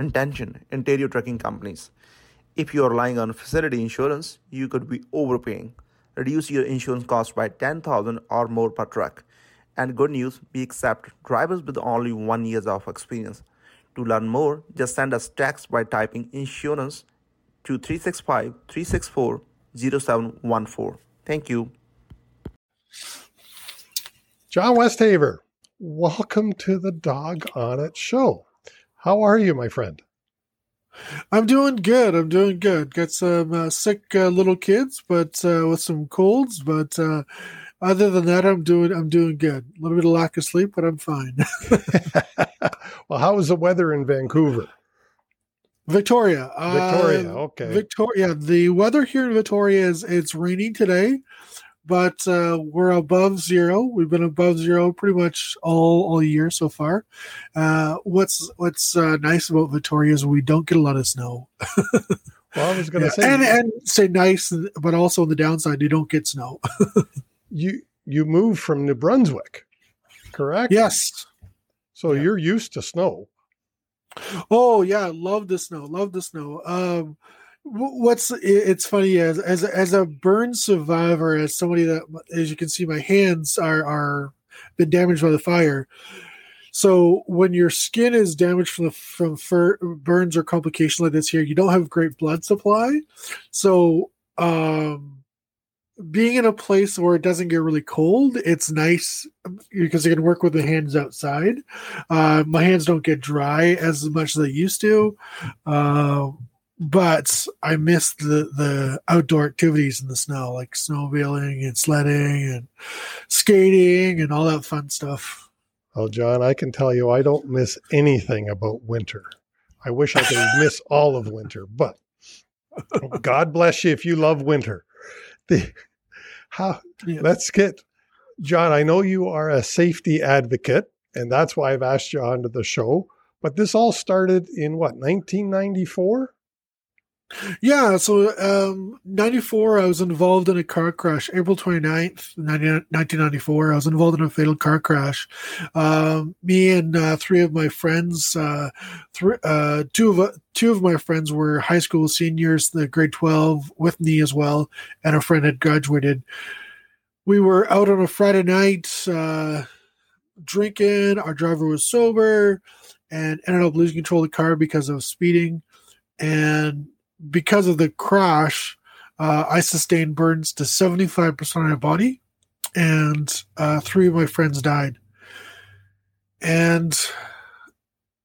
intention, interior trucking companies. If you are relying on facility insurance, you could be overpaying. Reduce your insurance cost by 10000 or more per truck. And good news, we accept drivers with only one years of experience. To learn more, just send us text by typing insurance to 365 364 0714. Thank you. John Westhaver, welcome to the Dog on It show. How are you, my friend? I'm doing good. I'm doing good. Got some uh, sick uh, little kids, but uh, with some colds. But uh, other than that, I'm doing. I'm doing good. A little bit of lack of sleep, but I'm fine. well, how is the weather in Vancouver? Victoria. Victoria. okay. Victoria. The weather here in Victoria is it's raining today but uh, we're above zero. We've been above zero pretty much all all year so far. Uh, what's what's uh, nice about Victoria is we don't get a lot of snow. well, I was going to yeah, say, and, and say nice, but also on the downside, you don't get snow. you you move from New Brunswick, correct? Yes. So yeah. you're used to snow. Oh yeah, love the snow. Love the snow. Um, what's it's funny as as as a burn survivor as somebody that as you can see my hands are are been damaged by the fire so when your skin is damaged from the from fur, burns or complications like this here you don't have great blood supply so um being in a place where it doesn't get really cold, it's nice because I can work with the hands outside. Uh, my hands don't get dry as much as they used to. Uh, but I missed the the outdoor activities in the snow, like snowmobiling and sledding and skating and all that fun stuff. Well, John, I can tell you I don't miss anything about winter. I wish I could miss all of winter, but God bless you if you love winter. The, how yeah. let's get John, I know you are a safety advocate, and that's why I've asked you onto the show. But this all started in what, 1994? Yeah, so um, 94, I was involved in a car crash. April 29th, 1994, I was involved in a fatal car crash. Um, me and uh, three of my friends, uh, three, uh, two of two of my friends were high school seniors, the grade 12 with me as well, and a friend had graduated. We were out on a Friday night uh, drinking. Our driver was sober and ended up losing control of the car because of speeding. And because of the crash, uh, I sustained burns to 75% of my body, and uh, three of my friends died. And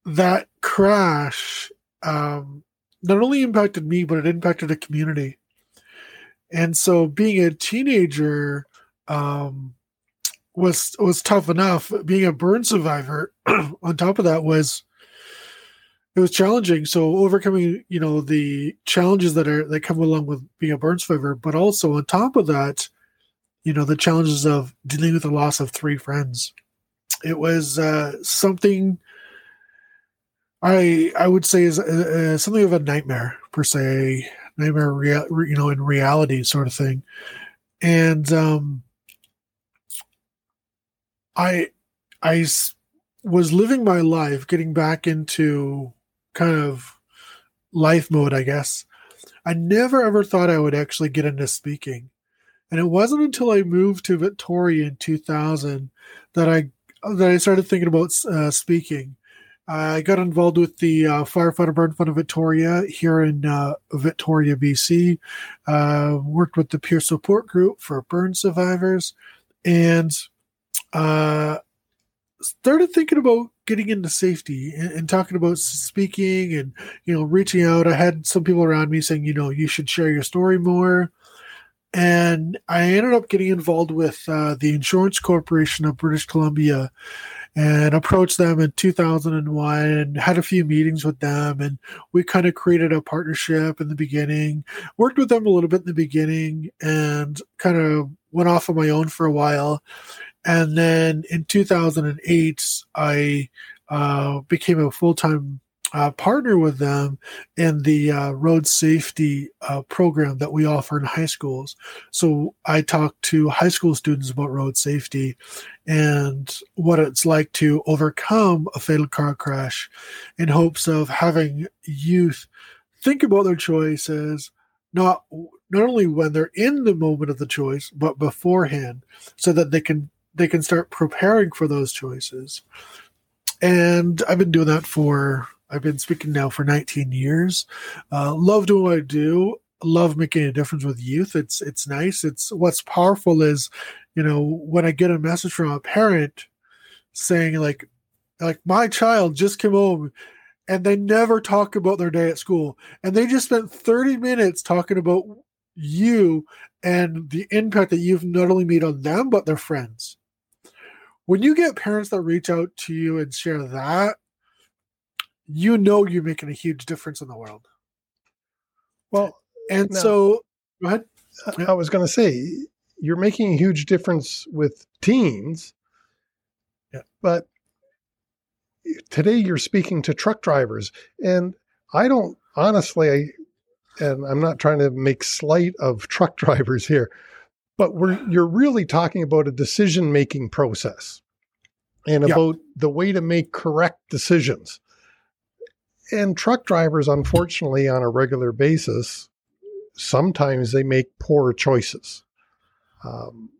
that crash um, not only impacted me, but it impacted the community. And so, being a teenager um, was was tough enough. Being a burn survivor, on top of that, was it was challenging. So overcoming, you know, the challenges that are that come along with being a burn survivor, but also on top of that, you know, the challenges of dealing with the loss of three friends. It was uh, something I I would say is uh, something of a nightmare per se, nightmare, rea- you know, in reality sort of thing, and um, I I was living my life, getting back into kind of life mode, I guess. I never ever thought I would actually get into speaking. And it wasn't until I moved to Victoria in 2000 that I that I started thinking about uh, speaking. I got involved with the uh, Firefighter Burn Fund of Victoria here in uh, Victoria, BC. Uh, worked with the peer support group for burn survivors, and uh, started thinking about getting into safety and, and, talking about speaking and you know reaching out. I had some people around me saying you know you should share your story more. And i ended up getting involved with uh, the insurance corporation of british columbia and approached them in 2001 and had a few meetings with them. And we kind of created a partnership in the beginning worked with them a little bit in the beginning and kind of went off on my own for a while and then in 2008, I uh, became a full time uh, partner with them in the uh, road safety uh, program that we offer in high schools. So I talk to high school students about road safety and what it's like to overcome a fatal car crash in hopes of having youth think about their choices not not only when they're in the moment of the choice but beforehand so that they can they can start preparing for those choices and i've been doing that for I've been speaking now for 19 years. Uh, love doing what I do. Love making a difference with youth. It's it's nice. It's what's powerful is, you know, when I get a message from a parent saying like, like my child just came home and they never talk about their day at school and they just spent 30 minutes talking about you and the impact that you've not only made on them but their friends when you get parents that reach out to you and share that you know you're making a huge difference in the world. Well, and now, so go ahead. I was going to say you're making a huge difference with teens. Yeah. But today you're speaking to truck drivers and I don't honestly I, and I'm not trying to make slight of truck drivers here, but we're you're really talking about a decision making process and Yeah. about the way to make correct decisions and truck drivers, unfortunately, on a regular basis, sometimes they make poor choices. Um,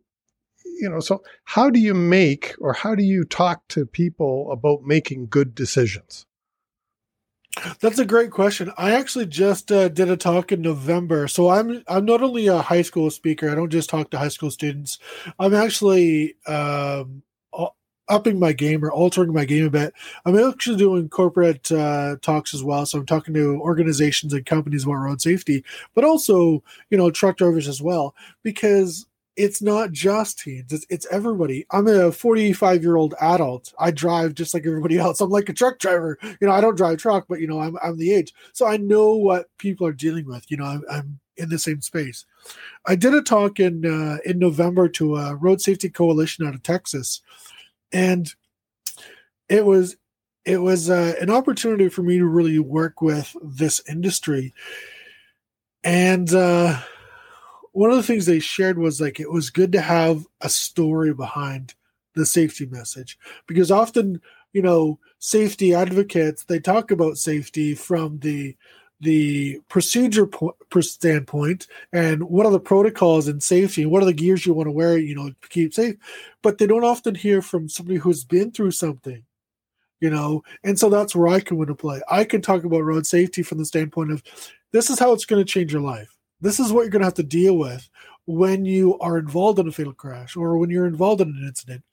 you know, so how do you make or how do you talk to people about making good decisions? That's a great question. I actually just uh, did a talk in November. So I'm I'm not only a high school speaker. I don't just talk to high school students. I'm actually um, upping my game or altering my game a bit. I'm actually doing corporate uh, talks as well. So I'm talking to organizations and companies about road safety, but also you know truck drivers as well because it's not just teens it's, it's everybody. I'm a 45 year old adult. I drive just like everybody else. I'm like a truck driver. You know i don't drive truck but you know i'm, I'm the age. So i know what people are dealing with. You know i'm, I'm in the same space. I did a talk in uh, in november to a road safety coalition out of texas. And it was it was uh, an opportunity for me to really work with this industry. And uh one of the things they shared was like it was good to have a story behind the safety message because often you know safety advocates they talk about safety from the the procedure po- standpoint and what are the protocols in safety and what are the gears you want to wear you know to keep safe but they don't often hear from somebody who's been through something you know? And so that's where i come into play. I can talk about road safety from the standpoint of this is how it's going to change your life this is what you're going to have to deal with when you are involved in a fatal crash or when you're involved in an incident.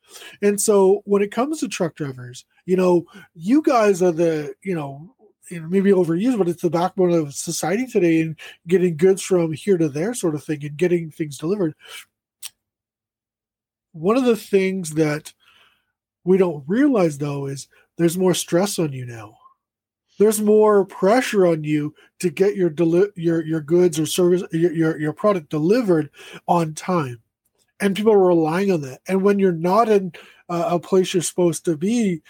And so when it comes to truck drivers, you know, you guys are the, you know, maybe overused, but it's the backbone of society today and getting goods from here to there sort of thing and getting things delivered. One of the things that we don't realize though is there's more stress on you now there's more pressure on you to get your deli- your your goods or service your, your your product delivered on time. And people are relying on that. And when you're not in uh, a place you're supposed to be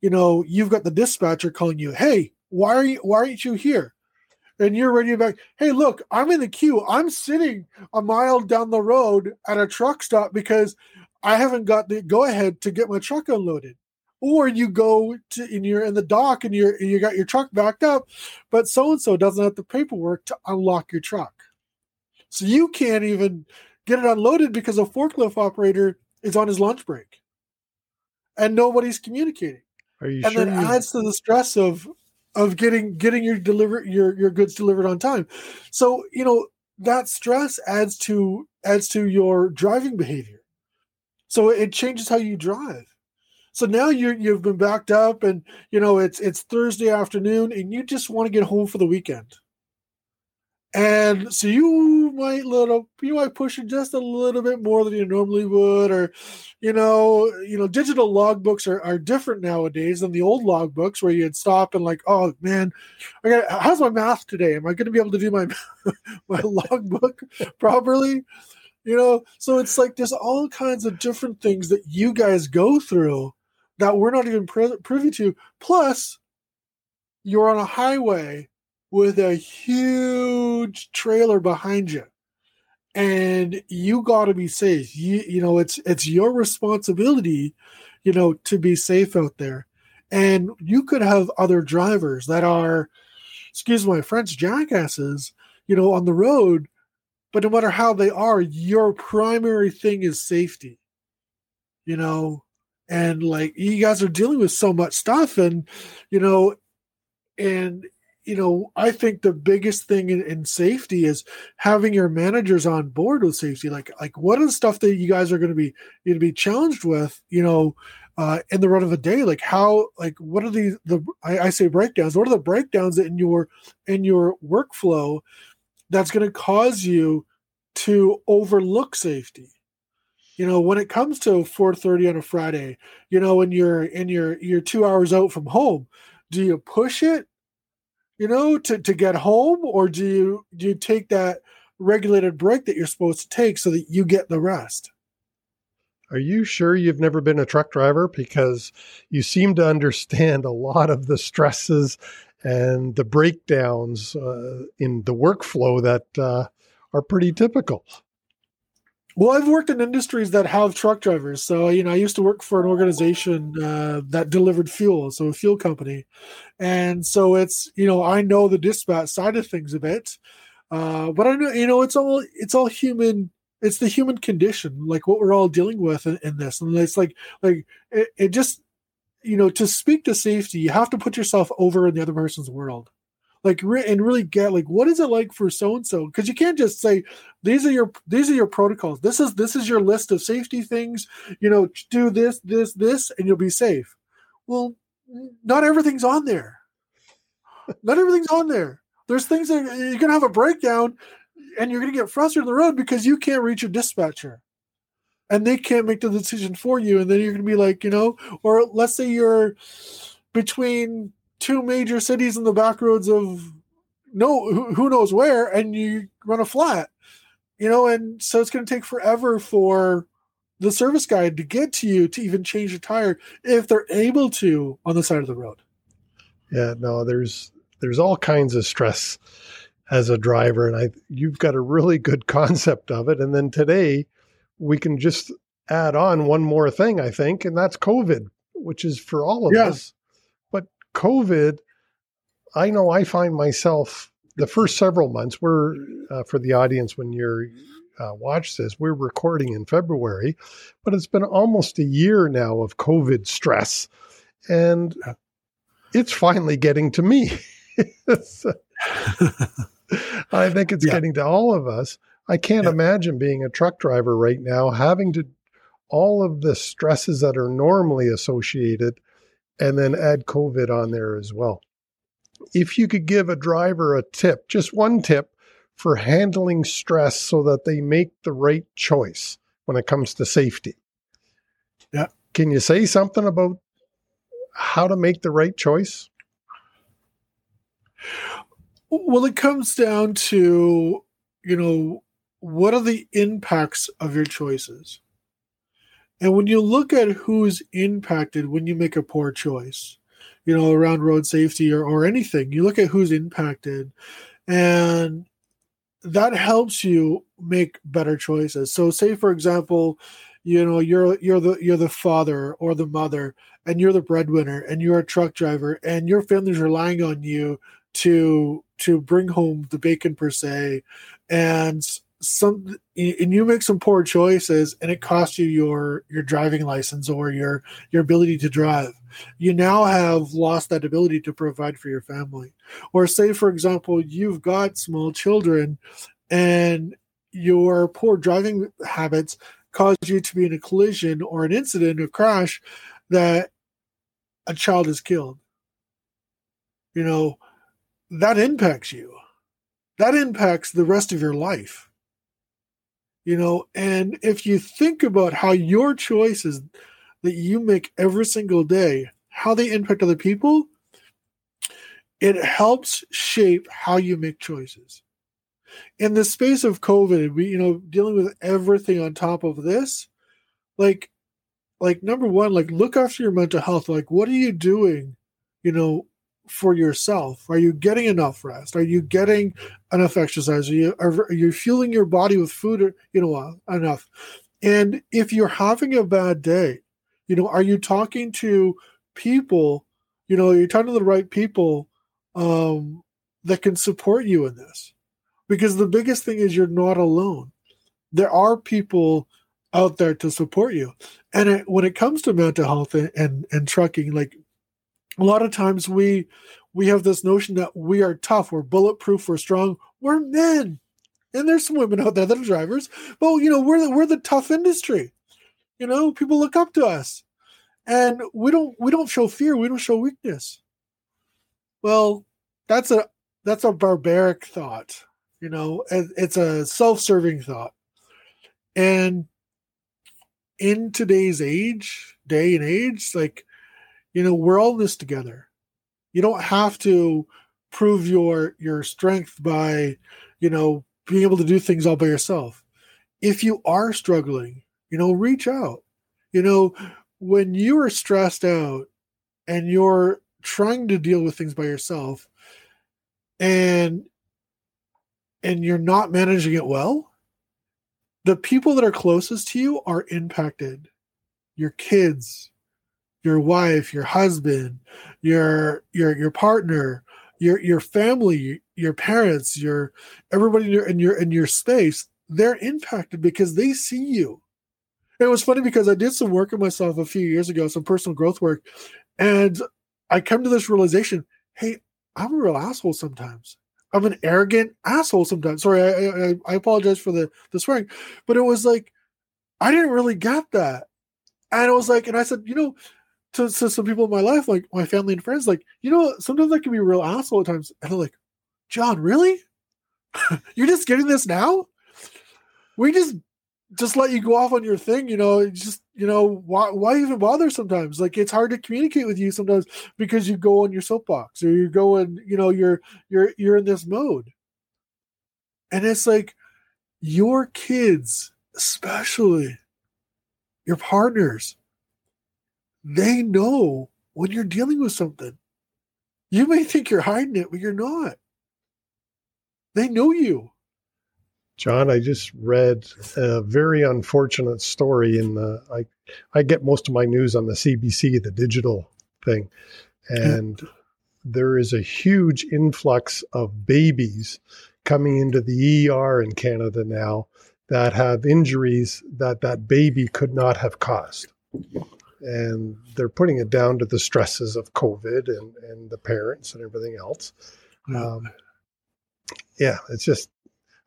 you know you've got the dispatcher calling you hey why are you why aren't you here? And you're ready to back hey look i'm in the queue. I'm sitting a mile down the road at a truck stop because i haven't got the go ahead to get my truck unloaded or you go to and you're in the dock and you're you got your truck backed up, but so and so doesn't have the paperwork to unlock your truck. So you can't even get it unloaded because a forklift operator is on his lunch break. And nobody's communicating. Are you and sure? then you- adds to the stress of of getting getting your deliver your your goods delivered on time. So, you know, that stress adds to adds to your driving behavior. So it changes how you drive. So now you you've been backed up, and you know it's it's Thursday afternoon, and you just want to get home for the weekend. And so you might little you might push it just a little bit more than you normally would, or you know, you know, digital logbooks are, are different nowadays than the old logbooks where you'd stop and like, oh man, I got how's my math today? Am I going to be able to do my my logbook properly? You know, so it's like there's all kinds of different things that you guys go through that we're not even pri- privy to. Plus, you're on a highway with a huge trailer behind you. And you got to be safe. You you know it's it's your responsibility you know to be safe out there. And you could have other drivers that are excuse my french jackasses you know on the road but no matter how they are your primary thing is safety. You know and like you guys are dealing with so much stuff and you know and you know i think the biggest thing in, in, safety is having your managers on board with safety. Like like what are the stuff that you guys are going to be going to be challenged with you know uh in the run of a day? Like how like what are the the I, I say breakdowns. What are the breakdowns in your in your workflow that's going to cause you to overlook safety you know when it comes to 4:30 on a Friday you know when you're in your you're 2 hours out from home do you push it you know to to get home? Or do you do you take that regulated break that you're supposed to take so that you get the rest? Are you sure you've never been a truck driver? Because you seem to understand a lot of the stresses and the breakdowns uh, in the workflow that uh, are pretty typical well, I've worked in industries that have truck drivers. So, you know, I used to work for an organization uh, that delivered fuel, so a fuel company. And so it's, you know, I know the dispatch side of things a bit. Uh, but I know, you know, it's all it's all human. It's the human condition, like what we're all dealing with in, in this. And it's like, like it, it just, you know, to speak to safety, you have to put yourself over in the other person's world like re- and really get like what is it like for so and so because you can't just say these are your these are your protocols. This is this is your list of safety things. You know do this this this and you'll be safe. Well not everything's on there. Not everything's on there. There's things that you're gonna have a breakdown and you're gonna get frustrated on the road because you can't reach your dispatcher. And they can't make the decision for you and then you're gonna be like you know or let's say you're between two major cities in the back roads of no who, knows where and you run a flat you know and so it's going to take forever for the service guy to get to you to even change the tire if they're able to on the side of the road yeah no there's there's all kinds of stress as a driver and i you've got a really good concept of it and then today we can just add on one more thing i think and that's covid which is for all of yeah. us COVID, I know I find myself the first several months. We're uh, for the audience when you're uh, watch this. We're recording in February, but it's been almost a year now of COVID stress, and it's finally getting to me. I think it's yeah. getting to all of us. I can't yeah. imagine being a truck driver right now, having to all of the stresses that are normally associated and then add COVID on there as well. If you could give a driver a tip, just one tip for handling stress so that they make the right choice when it comes to safety. Yeah. Can you say something about how to make the right choice? Well, it comes down to, you know, what are the impacts of your choices? And when you look at who's impacted when you make a poor choice, you know, around road safety or, or anything, you look at who's impacted and that helps you make better choices. So say for example, you know, you're you're the you're the father or the mother and you're the breadwinner and you're a truck driver and your family's relying on you to to bring home the bacon per se and some and you make some poor choices and it costs you your your driving license or your your ability to drive. You now have lost that ability to provide for your family. Or say for example you've got small children and your poor driving habits cause you to be in a collision or an incident a crash that a child is killed. You know that impacts you. That impacts the rest of your life you know and if you think about how your choices that you make every single day how they impact other people it helps shape how you make choices. In the space of covid we you know dealing with everything on top of this like like number one like look after your mental health. Like what are you doing you know for yourself? Are you getting enough rest? Are you getting enough exercise? Are you are, are you fueling your body with food? You know uh, enough. And if you're having a bad day, you know, are you talking to people? You know, you're talking to the right people um, that can support you in this. Because the biggest thing is you're not alone. There are people out there to support you. And it, when it comes to mental health and, and, and trucking, like a lot of times we we have this notion that we are tough, we're bulletproof, we're strong, we're men. And there's some women out there that are drivers, but you know, we're the, we're the tough industry. You know, people look up to us. And we don't we don't show fear, we don't show weakness. Well, that's a that's a barbaric thought. You know, it's a self-serving thought. And in today's age, day and age, like you know we're all this together. You don't have to prove your your strength by you know being able to do things all by yourself. If you are struggling you know reach out. You know when you are stressed out and you're trying to deal with things by yourself and and you're not managing it well the people that are closest to you are impacted. Your kids your wife, your husband, your your your partner, your your family, your parents, your everybody in your in your in your space, they're impacted because they see you. And it was funny because I did some work on myself a few years ago, some personal growth work, and I come to this realization: Hey, I'm a real asshole sometimes. I'm an arrogant asshole sometimes. Sorry, I, I, I apologize for the the swearing, but it was like I didn't really get that, and it was like, and I said, you know, to, to some people in my life, like my family and friends, like, you know, sometimes I can be real asshole at times. And I'm like, John, really? You're just getting this now? We just just let you go off on your thing, you know, just you know, why why even bother sometimes? Like it's hard to communicate with you sometimes because you go on your soapbox or you go and you know, you're you're you're in this mode. And it's like your kids, especially your partners, they know when you're dealing with something. You may think you're hiding it, but you're not. They know you. John, I just read a very unfortunate story in the I I get most of my news on the CBC, the digital thing. And there is a huge influx of babies coming into the ER in Canada now that have injuries that that baby could not have caused and they're putting it down to the stresses of COVID and, and the parents and everything else. Um, yeah, it's just,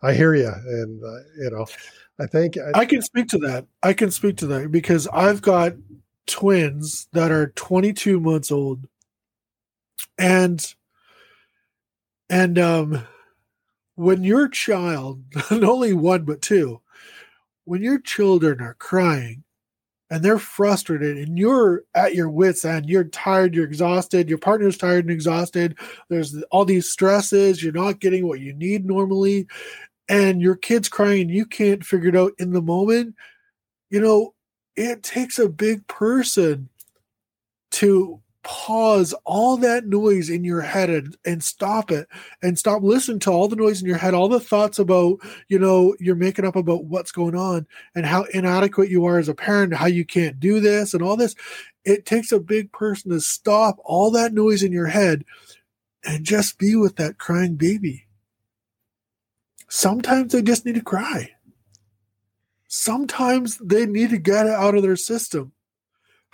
I hear you. And, uh, you know, I think I, I can speak to that. I can speak to that because I've got twins that are 22 months old and, and, um, when your child, not only one, but two, when your children are crying and they're frustrated and you're at your wits end. You're tired you're exhausted your partner's tired and exhausted. There's all these stresses you're not getting what you need normally and your kid's crying you can't figure it out in the moment. You know it takes a big person to pause all that noise in your head and, and stop it and stop listening to all the noise in your head all the thoughts about you know you're making up about what's going on and how inadequate you are as a parent how you can't do this and all this. It takes a big person to stop all that noise in your head and just be with that crying baby. Sometimes they just need to cry. Sometimes they need to get it out of their system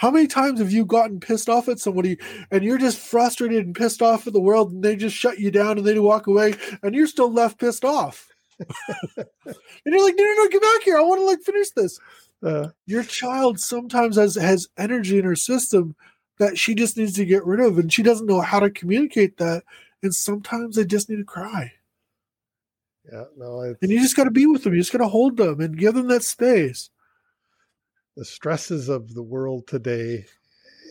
how many times have you gotten pissed off at somebody and you're just frustrated and pissed off at the world and they just shut you down and they walk away and you're still left pissed off? and you're like, no, no, no, get back here. I want to like finish this. Uh, Your child sometimes has has energy in her system that she just needs to get rid of, and she doesn't know how to communicate that. And sometimes they just need to cry. Yeah, no, and you just got to be with them. You just got to hold them and give them that space the stresses of the world today,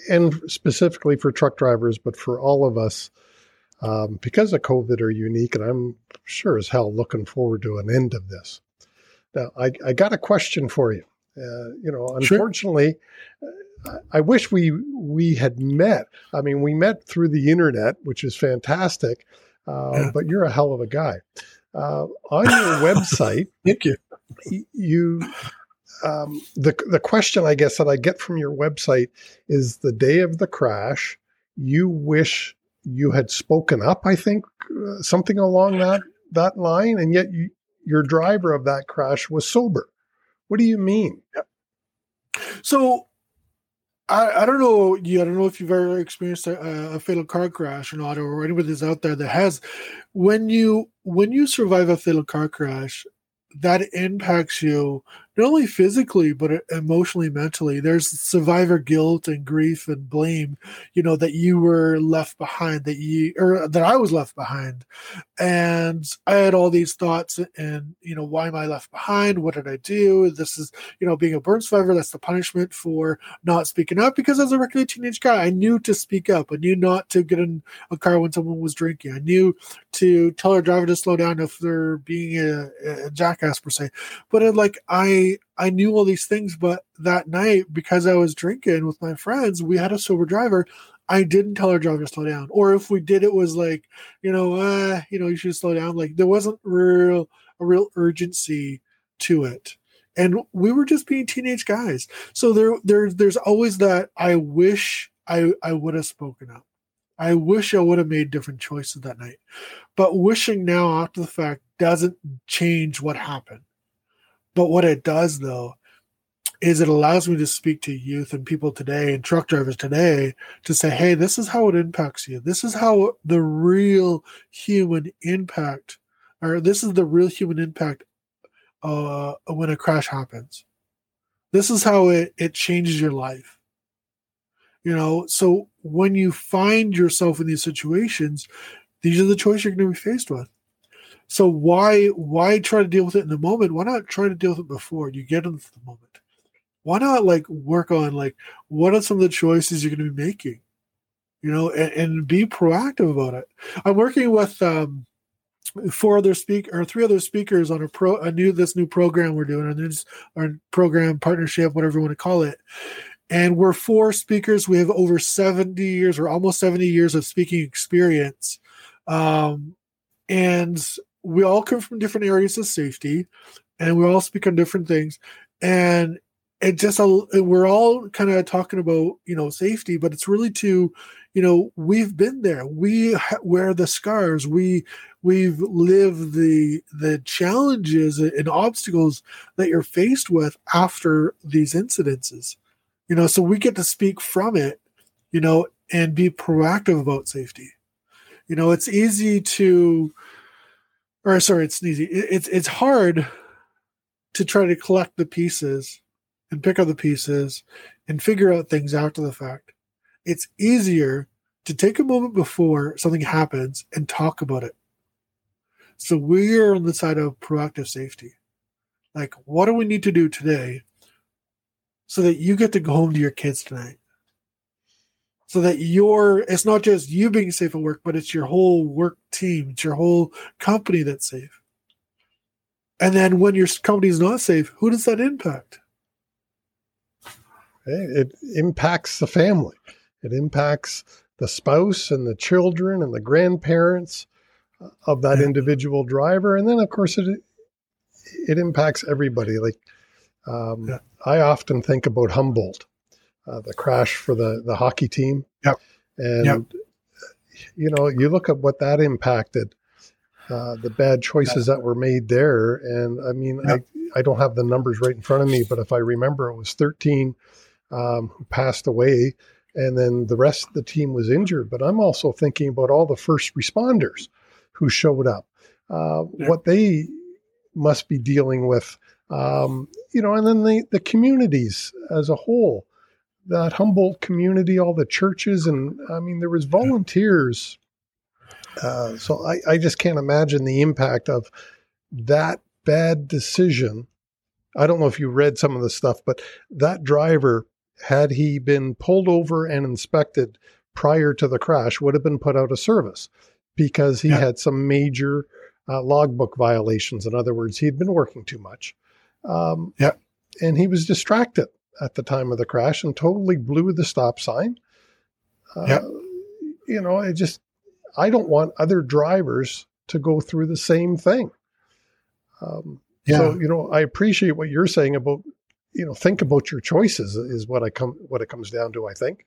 and specifically for truck drivers, but for all of us, um, because of COVID, are unique. And I'm sure as hell looking forward to an end of this. Now, I, I got a question for you. Uh, you know, unfortunately, sure. I wish we we had met. I mean, we met through the internet, which is fantastic. Uh, yeah. But you're a hell of a guy. Uh, on your website, thank you. You um, the the question I guess that I get from your website is the day of the crash. You wish you had spoken up. I think uh, something along that that line, and yet you, your driver of that crash was sober. What do you mean? So I, I don't know you I don't know if you've ever experienced a, a, fatal car crash or not or anybody that's out there that has when you when you survive a fatal car crash that impacts you not only physically but uh, emotionally mentally. There's survivor guilt and grief and blame you know that you were left behind that you or that i was left behind. And i had all these thoughts and you know why am i left behind? What did i do? This is you know being a burn survivor that's the punishment for not speaking up because as a regular teenage guy i knew to speak up. I knew not to get in a car when someone was drinking. I knew to tell our driver to slow down if they're being a, a jackass per se. But it, like i I knew all these things, but that night because I was drinking with my friends, we had a sober driver. I didn't tell our driver to slow down, or if we did, it was like, you know, uh, you know, you should slow down. Like there wasn't real a real urgency to it, and we were just being teenage guys. So there, there, there's always that. I wish I I would have spoken up. I wish I would have made different choices that night. But wishing now after the fact doesn't change what happened. But what it does, though, is it allows me to speak to youth and people today and truck drivers today to say, hey, this is how it impacts you. This is how the real human impact, or this is the real human impact uh, when a crash happens. This is how it, it changes your life. You know, so when you find yourself in these situations, these are the choices you're going to be faced with. So why why try to deal with it in the moment? Why not try to deal with it before you get into the moment? Why not like work on like what are some of the choices you're going to be making? You know, and, and be proactive about it. I'm working with um, four other speak or three other speakers on a pro a new this new program we're doing, and this our program partnership, whatever you want to call it. And we're four speakers. We have over 70 years or almost 70 years of speaking experience. Um, and we all come from different areas of safety and we all speak on different things and it just we're all kind of talking about you know safety but it's really to you know we've been there. We wear the scars. We we've lived the the challenges and obstacles that you're faced with after these incidences. You know so we get to speak from it you know and be proactive about safety. You know it's easy to or sorry, it's easy. It's it's hard to try to collect the pieces and pick up the pieces and figure out things after the fact. It's easier to take a moment before something happens and talk about it. So we're on the side of proactive safety. Like, what do we need to do today so that you get to go home to your kids tonight? So that you're it's not just you being safe at work but it's your whole work team it's your whole company that's safe. And then when your company is not safe who does that impact? It impacts the family. It impacts the spouse and the children and the grandparents of that yeah. individual driver. And then of course it it impacts everybody. Like um, yeah. i often think about humboldt uh, the crash for the the hockey team. Yep. And yep. you know, you look at what that impacted, uh, the bad choices that were made there. And I mean, yep. I I don't have the numbers right in front of me, but if I remember, it was 13 um, who passed away, and then the rest of the team was injured. But I'm also thinking about all the first responders who showed up, uh, yep. what they must be dealing with. Um, you know, and then the, the communities as a whole that Humboldt community, all the churches, and I mean, there was volunteers. Uh, so I, I just can't imagine the impact of that bad decision. I don't know if you read some of the stuff, but that driver, had he been pulled over and inspected prior to the crash, would have been put out of service because he yeah. had some major uh, logbook violations. In other words, he had been working too much. Um, yeah. And he was distracted at the time of the crash and totally blew the stop sign. Uh, Yep. You know, it just, I don't want other drivers to go through the same thing. Um, Yeah. So, you know, I appreciate what you're saying about, you know, think about your choices is what I come, what it comes down to, I think.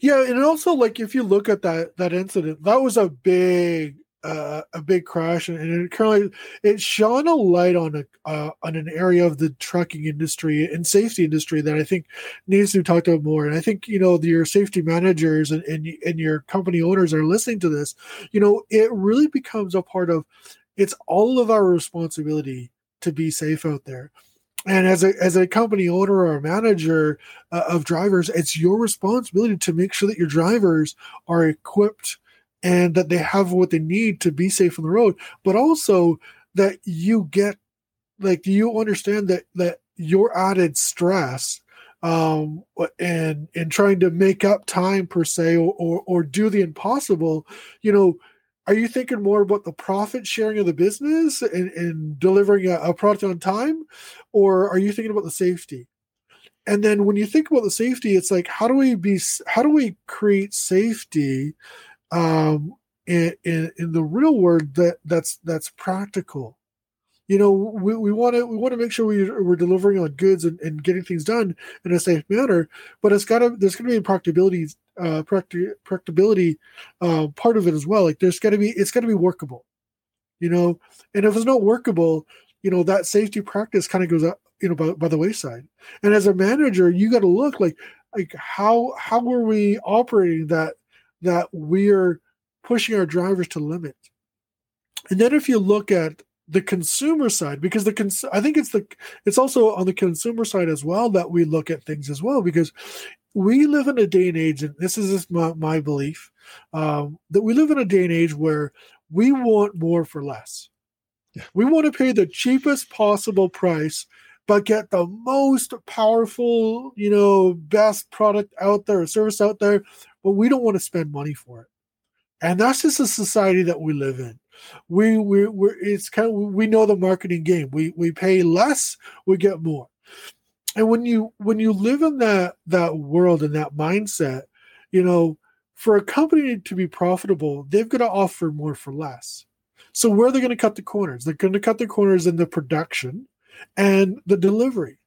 Yeah, and also like if you look at that that incident, that was a big uh, a big crash, and, it kind of it shone a light on a uh, on an area of the trucking industry and safety industry that I think needs to be talked about more. And I think you know your safety managers and and, and your company owners are listening to this. You know, it really becomes a part of it's all of our responsibility to be safe out there. And as a as a company owner or a manager, uh, of drivers, it's your responsibility to make sure that your drivers are equipped and that they have what they need to be safe on the road, but also that you get like you understand that that your added stress um and and trying to make up time per se or, or or do the impossible you know are you thinking more about the profit sharing of the business and, and delivering a, a product on time or are you thinking about the safety? And then when you think about the safety it's like how do we be how do we create safety um in in, in the real world that that's that's practical. You know we, want to we want to make sure we, we're delivering on goods and, and getting things done in a safe manner but it's got to there's going to be a practicability uh practi- practicability uh, part of it as well. Like there's got to be it's got to be workable you know? And if it's not workable you know that safety practice kind of goes up you know by, by the wayside. And as a manager you got to look like like how how are we operating that that we're pushing our drivers to limit and then if you look at the consumer side because the cons- i think it's the it's also on the consumer side as well that we look at things as well because we live in a day and age and this is just my, my belief um, that we live in a day and age where we want more for less Yeah. we want to pay the cheapest possible price but get the most powerful you know best product out there service out there but we don't want to spend money for it. And that's just a society that we live in. We we we it's kind of we know the marketing game. We we pay less we get more. And when you when you live in that that world and that mindset you know for a company to be profitable they've got to offer more for less. So where are they going to cut the corners? They're going to cut the corners in the production and the delivery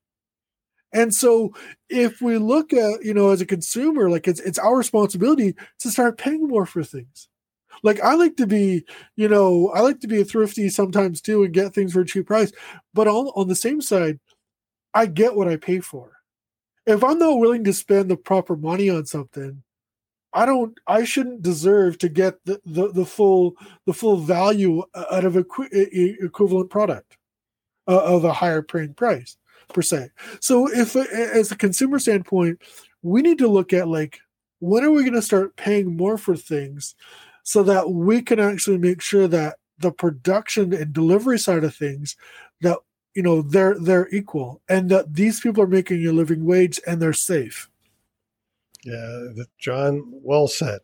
and so if we look at you know as a consumer like it's it's our responsibility to start paying more for things like I like to be, you know, I like to be a thrifty sometimes too and get things for a cheap price. But on on the same side, I get what I pay for. If I'm not willing to spend the proper money on something, I don't I shouldn't deserve to get the the, the full the full value out of a equi- e- equivalent product uh, of a higher paying price per se. So if as a consumer standpoint, we need to look at like when are we going to start paying more for things so that we can actually make sure that the production and delivery side of things that you know they're they're equal and that these people are making a living wage and they're safe Yeah, John, well said,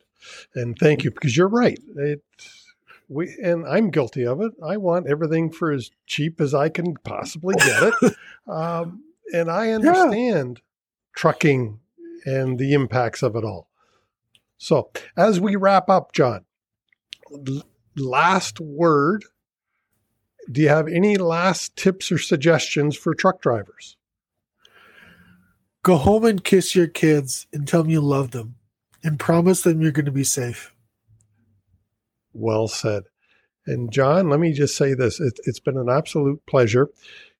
and thank you because you're right. It, we and I'm guilty of it. I want everything for as cheap as I can possibly get it, um, and I understand trucking and the impacts of it all. So, as we wrap up, John, l- last word. Do you have any last tips or suggestions for truck drivers? go home and kiss your kids and tell them you love them and promise them you're going to be safe Well said. And John, let me just say this it, it's been an absolute pleasure.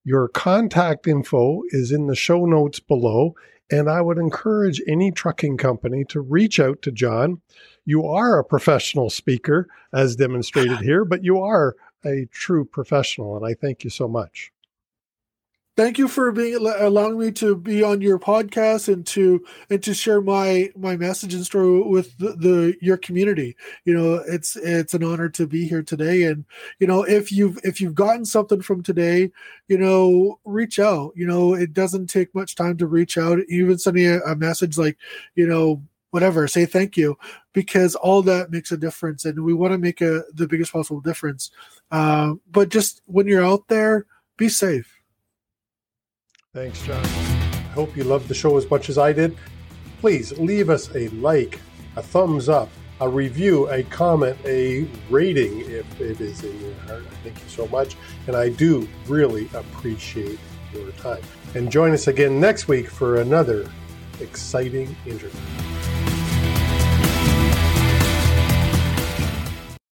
Your contact info is in the show notes below. And I would encourage any trucking company to reach out to John. You are a professional speaker, as demonstrated here, but you are a true professional. And I thank you so much. Thank you for being allowing me to be on your podcast and to and to share my my message and story with the, the your community. You know it's it's an honor to be here today. And you know if you've if you've gotten something from today you know reach out. You know it doesn't take much time to reach out. Even sending a, a message like you know whatever say thank you because all that makes a difference. And we want to make a the biggest possible difference. Uh, but just when you're out there be safe Thanks, John. I hope you loved the show as much as I did. Please leave us a like, a thumbs up, a review, a comment, a rating if it is in your heart. Thank you so much. And I do really appreciate your time. And join us again next week for another exciting interview.